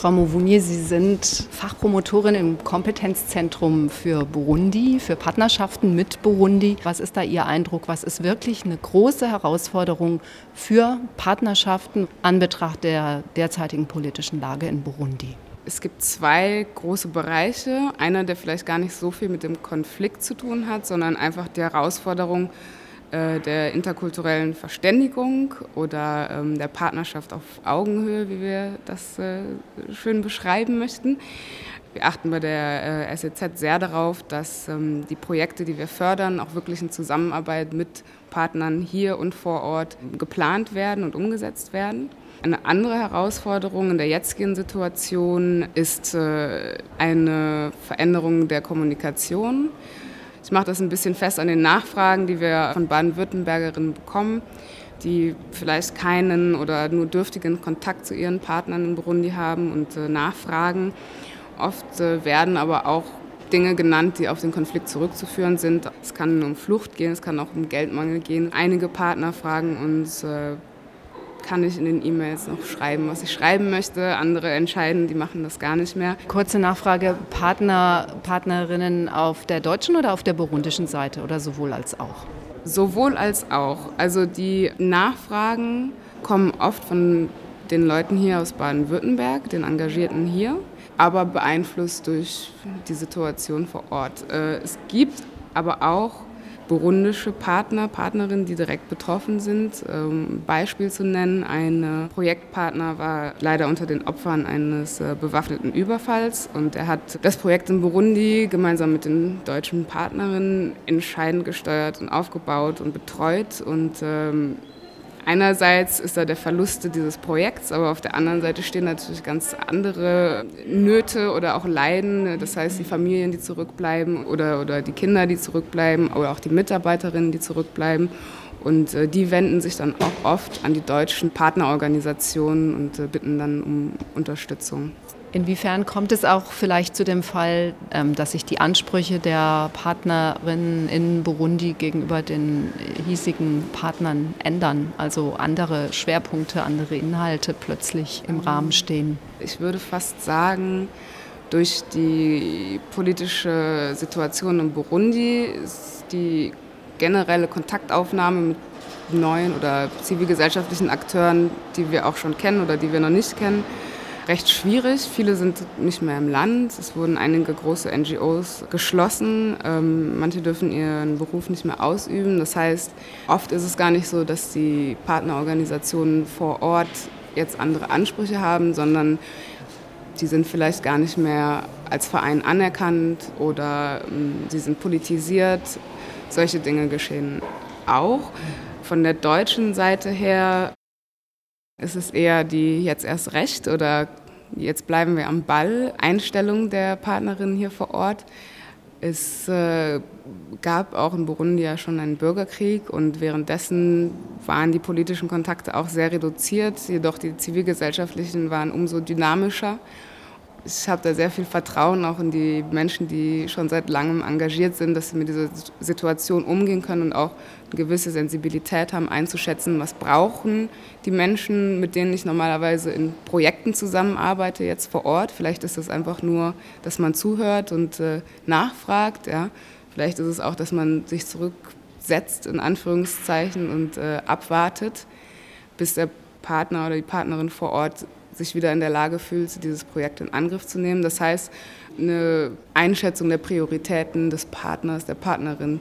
Frau Mouvunier, Sie sind Fachpromotorin im Kompetenzzentrum für Burundi, für Partnerschaften mit Burundi. Was ist da Ihr Eindruck? Was ist wirklich eine große Herausforderung für Partnerschaften an Betracht der derzeitigen politischen Lage in Burundi? Es gibt zwei große Bereiche. Einer, der vielleicht gar nicht so viel mit dem Konflikt zu tun hat, sondern einfach die Herausforderung, der interkulturellen Verständigung oder ähm, der Partnerschaft auf Augenhöhe, wie wir das äh, schön beschreiben möchten. Wir achten bei der äh, SEZ sehr darauf, dass ähm, die Projekte, die wir fördern, auch wirklich in Zusammenarbeit mit Partnern hier und vor Ort geplant werden und umgesetzt werden. Eine andere Herausforderung in der jetzigen Situation ist eine Veränderung der Kommunikation. Ich mache das ein bisschen fest an den Nachfragen, die wir von Baden-Württembergerinnen bekommen, die vielleicht keinen oder nur dürftigen Kontakt zu ihren Partnern in Burundi haben und äh, nachfragen. Oft äh, werden aber auch Dinge genannt, die auf den Konflikt zurückzuführen sind. Es kann um Flucht gehen, es kann auch um Geldmangel gehen. Einige Partner fragen uns, äh, kann ich in den E-Mails noch schreiben, was ich schreiben möchte. Andere entscheiden, die machen das gar nicht mehr. Kurze Nachfrage, Partner, Partnerinnen auf der deutschen oder auf der burundischen Seite oder sowohl als auch? Sowohl als auch. Also die Nachfragen kommen oft von den Leuten hier aus Baden-Württemberg, den Engagierten hier, aber beeinflusst durch die Situation vor Ort. Äh, es gibt aber auch burundische Partner, Partnerinnen, die direkt betroffen sind. Ähm, Beispiel zu nennen, ein Projektpartner war leider unter den Opfern eines äh, bewaffneten Überfalls und er hat das Projekt in Burundi gemeinsam mit den deutschen Partnerinnen entscheidend gesteuert und aufgebaut und betreut und ähm, Einerseits ist da der Verlust dieses Projekts, aber auf der anderen Seite stehen natürlich ganz andere Nöte oder auch Leiden. Das heißt, die Familien, die zurückbleiben oder, oder die Kinder, die zurückbleiben oder auch die Mitarbeiterinnen, die zurückbleiben. Und äh, die wenden sich dann auch oft an die deutschen Partnerorganisationen und äh, bitten dann um Unterstützung. Inwiefern kommt es auch vielleicht zu dem Fall, ähm, dass sich die Ansprüche der Partnerinnen in Burundi gegenüber den hiesigen Partnern ändern? Also andere Schwerpunkte, andere Inhalte plötzlich im Rahmen stehen? Ich würde fast sagen, durch die politische Situation in Burundi ist die generelle Kontaktaufnahme mit neuen oder zivilgesellschaftlichen Akteuren, die wir auch schon kennen oder die wir noch nicht kennen, recht schwierig. Viele sind nicht mehr im Land. Es wurden einige große NGOs geschlossen. Ähm, manche dürfen ihren Beruf nicht mehr ausüben. Das heißt, oft ist es gar nicht so, dass die Partnerorganisationen vor Ort jetzt andere Ansprüche haben, sondern die sind vielleicht gar nicht mehr als Verein anerkannt oder ähm, sie sind politisiert. Solche Dinge geschehen auch. Von der deutschen Seite her ist es eher die jetzt erst recht oder jetzt bleiben wir am Ball Einstellung der Partnerin hier vor Ort. Es äh, gab auch in Burundi ja schon einen Bürgerkrieg und währenddessen waren die politischen Kontakte auch sehr reduziert, jedoch die zivilgesellschaftlichen waren umso dynamischer ich habe da sehr viel Vertrauen auch in die Menschen, die schon seit langem engagiert sind, dass sie mit dieser Situation umgehen können und auch eine gewisse Sensibilität haben, einzuschätzen, was brauchen die Menschen, mit denen ich normalerweise in Projekten zusammenarbeite, jetzt vor Ort. Vielleicht ist das einfach nur, dass man zuhört und äh, nachfragt. Ja. Vielleicht ist es auch, dass man sich zurücksetzt, in Anführungszeichen, und äh, abwartet, bis der Partner oder die Partnerin vor Ort sich wieder in der Lage fühlt, dieses Projekt in Angriff zu nehmen. Das heißt, eine Einschätzung der Prioritäten des Partners, der Partnerin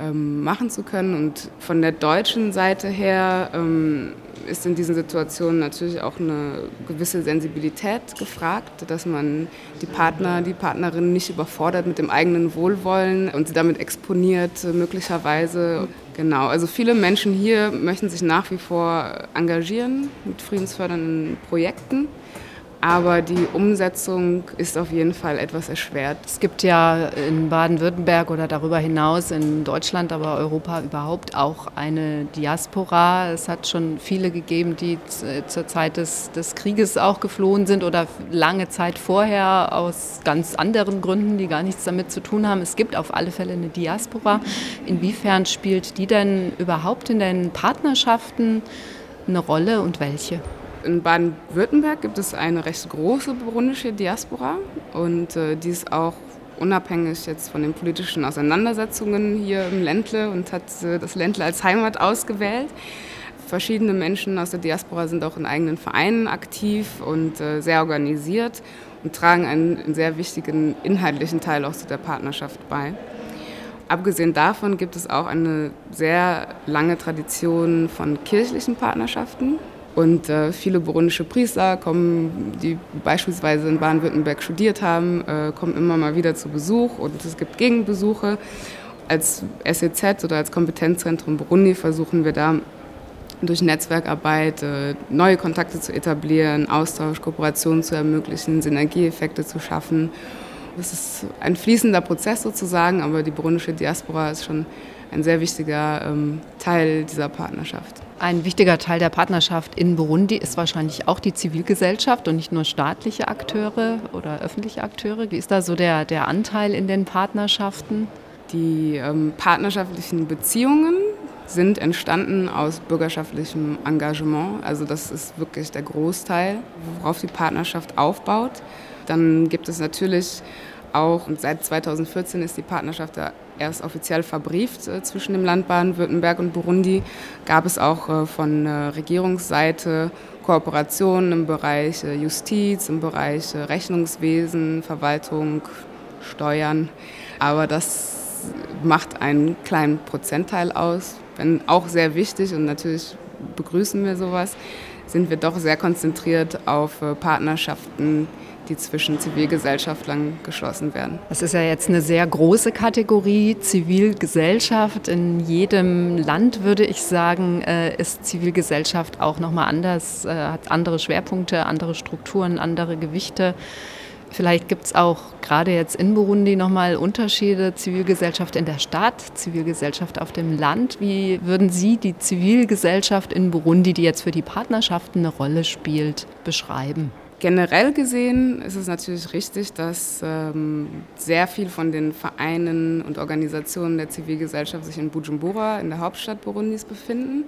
ähm, machen zu können. Und von der deutschen Seite her ähm, ist in diesen Situationen natürlich auch eine gewisse Sensibilität gefragt, dass man die Partner, die Partnerin nicht überfordert mit dem eigenen Wohlwollen und sie damit exponiert, möglicherweise. Genau, also viele Menschen hier möchten sich nach wie vor engagieren mit friedensfördernden Projekten. Aber die Umsetzung ist auf jeden Fall etwas erschwert. Es gibt ja in Baden-Württemberg oder darüber hinaus in Deutschland, aber Europa überhaupt auch eine Diaspora. Es hat schon viele gegeben, die zur Zeit des, des Krieges auch geflohen sind oder lange Zeit vorher aus ganz anderen Gründen, die gar nichts damit zu tun haben. Es gibt auf alle Fälle eine Diaspora. Inwiefern spielt die denn überhaupt in den Partnerschaften eine Rolle und welche? In Baden-Württemberg gibt es eine recht große burundische Diaspora und äh, die ist auch unabhängig jetzt von den politischen Auseinandersetzungen hier im Ländle und hat äh, das Ländle als Heimat ausgewählt. Verschiedene Menschen aus der Diaspora sind auch in eigenen Vereinen aktiv und äh, sehr organisiert und tragen einen sehr wichtigen inhaltlichen Teil auch zu der Partnerschaft bei. Abgesehen davon gibt es auch eine sehr lange Tradition von kirchlichen Partnerschaften. Und äh, viele burundische Priester kommen, die beispielsweise in Baden-Württemberg studiert haben, äh, kommen immer mal wieder zu Besuch und es gibt Gegenbesuche. Als SEZ oder als Kompetenzzentrum Burundi versuchen wir da durch Netzwerkarbeit äh, neue Kontakte zu etablieren, Austausch, Kooperation zu ermöglichen, Synergieeffekte zu schaffen. Es ist ein fließender Prozess sozusagen, aber die burundische Diaspora ist schon ein sehr wichtiger ähm, Teil dieser Partnerschaft. Ein wichtiger Teil der Partnerschaft in Burundi ist wahrscheinlich auch die Zivilgesellschaft und nicht nur staatliche Akteure oder öffentliche Akteure. Wie ist da so der, der Anteil in den Partnerschaften? Die ähm, partnerschaftlichen Beziehungen sind entstanden aus bürgerschaftlichem Engagement. Also das ist wirklich der Großteil, worauf die Partnerschaft aufbaut. Dann gibt es natürlich auch, und seit 2014 ist die Partnerschaft ja erst offiziell verbrieft äh, zwischen dem Land Baden-Württemberg und Burundi, gab es auch äh, von äh, Regierungsseite Kooperationen im Bereich Justiz, im Bereich Rechnungswesen, Verwaltung, Steuern. Aber das macht einen kleinen Prozentteil aus wenn auch sehr wichtig und natürlich begrüßen wir sowas, sind wir doch sehr konzentriert auf äh, Partnerschaften, die zwischen Zivilgesellschaftlern geschlossen werden. Das ist ja jetzt eine sehr große Kategorie. Zivilgesellschaft. In jedem Land, würde ich sagen, äh, ist Zivilgesellschaft auch nochmal anders, äh, hat andere Schwerpunkte, andere Strukturen, andere Gewichte. Vielleicht gibt es auch gerade jetzt in Burundi nochmal Unterschiede, Zivilgesellschaft in der Stadt, Zivilgesellschaft auf dem Land. Wie würden Sie die Zivilgesellschaft in Burundi, die jetzt für die Partnerschaften eine Rolle spielt, beschreiben? Generell gesehen ist es natürlich richtig, dass ähm, sehr viel von den Vereinen und Organisationen der Zivilgesellschaft sich in Bujumbura, in der Hauptstadt Burundis, befinden.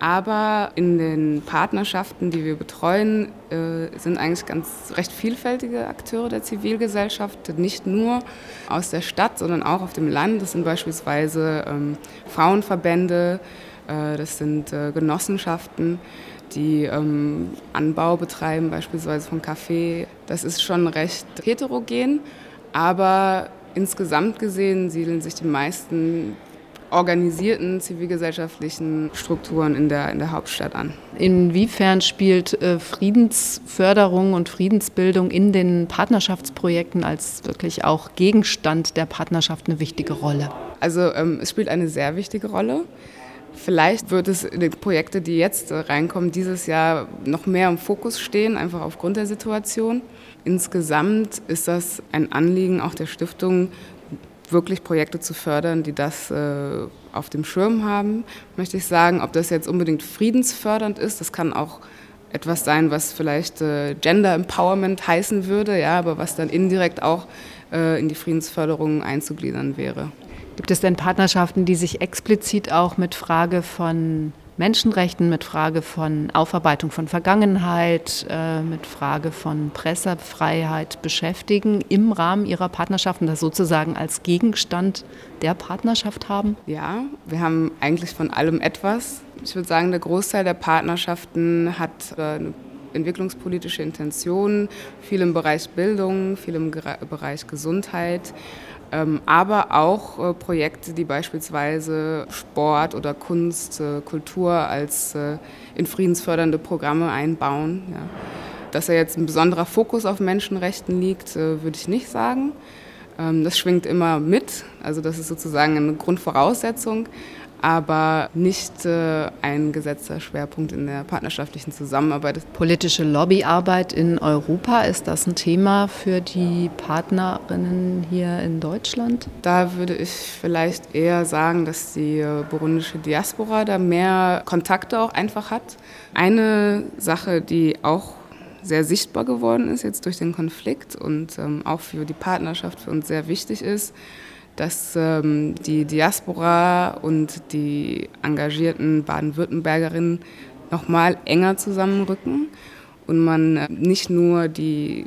Aber in den Partnerschaften, die wir betreuen, äh, sind eigentlich ganz recht vielfältige Akteure der Zivilgesellschaft, nicht nur aus der Stadt, sondern auch auf dem Land. Das sind beispielsweise ähm, Frauenverbände, äh, das sind äh, Genossenschaften, die ähm, Anbau betreiben, beispielsweise von Kaffee. Das ist schon recht heterogen, aber insgesamt gesehen siedeln sich die meisten organisierten zivilgesellschaftlichen Strukturen in der, in der Hauptstadt an. Inwiefern spielt äh, Friedensförderung und Friedensbildung in den Partnerschaftsprojekten als wirklich auch Gegenstand der Partnerschaft eine wichtige Rolle? Also ähm, es spielt eine sehr wichtige Rolle. Vielleicht wird es in den Projekten, die jetzt reinkommen, dieses Jahr noch mehr im Fokus stehen, einfach aufgrund der Situation. Insgesamt ist das ein Anliegen auch der Stiftung, wirklich Projekte zu fördern, die das äh, auf dem Schirm haben, möchte ich sagen. Ob das jetzt unbedingt friedensfördernd ist, das kann auch etwas sein, was vielleicht äh, Gender Empowerment heißen würde, ja, aber was dann indirekt auch äh, in die Friedensförderung einzugliedern wäre. Gibt es denn Partnerschaften, die sich explizit auch mit Frage von Menschenrechten, mit Frage von Aufarbeitung von Vergangenheit, äh, mit Frage von Pressefreiheit beschäftigen im Rahmen ihrer Partnerschaften, das sozusagen als Gegenstand der Partnerschaft haben? Ja, wir haben eigentlich von allem etwas. Ich würde sagen, der Großteil der Partnerschaften hat äh, eine entwicklungspolitische Intention, viel im Bereich Bildung, viel im Bereich Gesundheit ähm, aber auch äh, Projekte, die beispielsweise Sport oder Kunst, äh, Kultur als äh, in friedensfördernde Programme einbauen. Dass da jetzt ein besonderer Fokus auf Menschenrechten liegt, würde ich nicht sagen. Ähm, das schwingt immer mit, also das ist sozusagen eine Grundvoraussetzung aber nicht äh, ein gesetzter Schwerpunkt in der partnerschaftlichen Zusammenarbeit. Politische Lobbyarbeit in Europa, ist das ein Thema für die Partnerinnen hier in Deutschland? Da würde ich vielleicht eher sagen, dass die burundische Diaspora da mehr Kontakte auch einfach hat. Eine Sache, die auch sehr sichtbar geworden ist jetzt durch den Konflikt und ähm, auch für die Partnerschaft für uns sehr wichtig ist, dass ähm, die Diaspora und die engagierten Baden-Württembergerinnen nochmal enger zusammenrücken und man äh, nicht nur die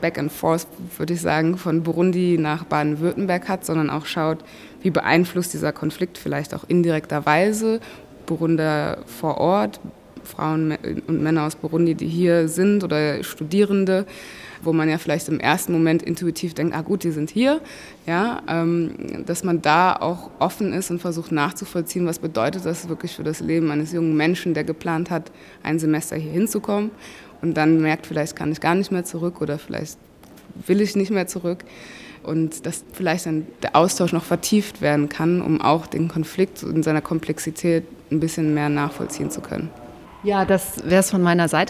Back and Forth, würde ich sagen, von Burundi nach Baden-Württemberg hat, sondern auch schaut, wie beeinflusst dieser Konflikt vielleicht auch indirekterweise Burunder vor Ort, Frauen und Männer aus Burundi, die hier sind oder Studierende, wo man ja vielleicht im ersten Moment intuitiv denkt, ah gut, die sind hier, ja, ähm, dass man da auch offen ist und versucht nachzuvollziehen, was bedeutet das wirklich für das Leben eines jungen Menschen, der geplant hat, ein Semester hier hinzukommen und dann merkt, vielleicht kann ich gar nicht mehr zurück oder vielleicht will ich nicht mehr zurück und dass vielleicht dann der Austausch noch vertieft werden kann, um auch den Konflikt in seiner Komplexität ein bisschen mehr nachvollziehen zu können. Ja, das wäre es von meiner Seite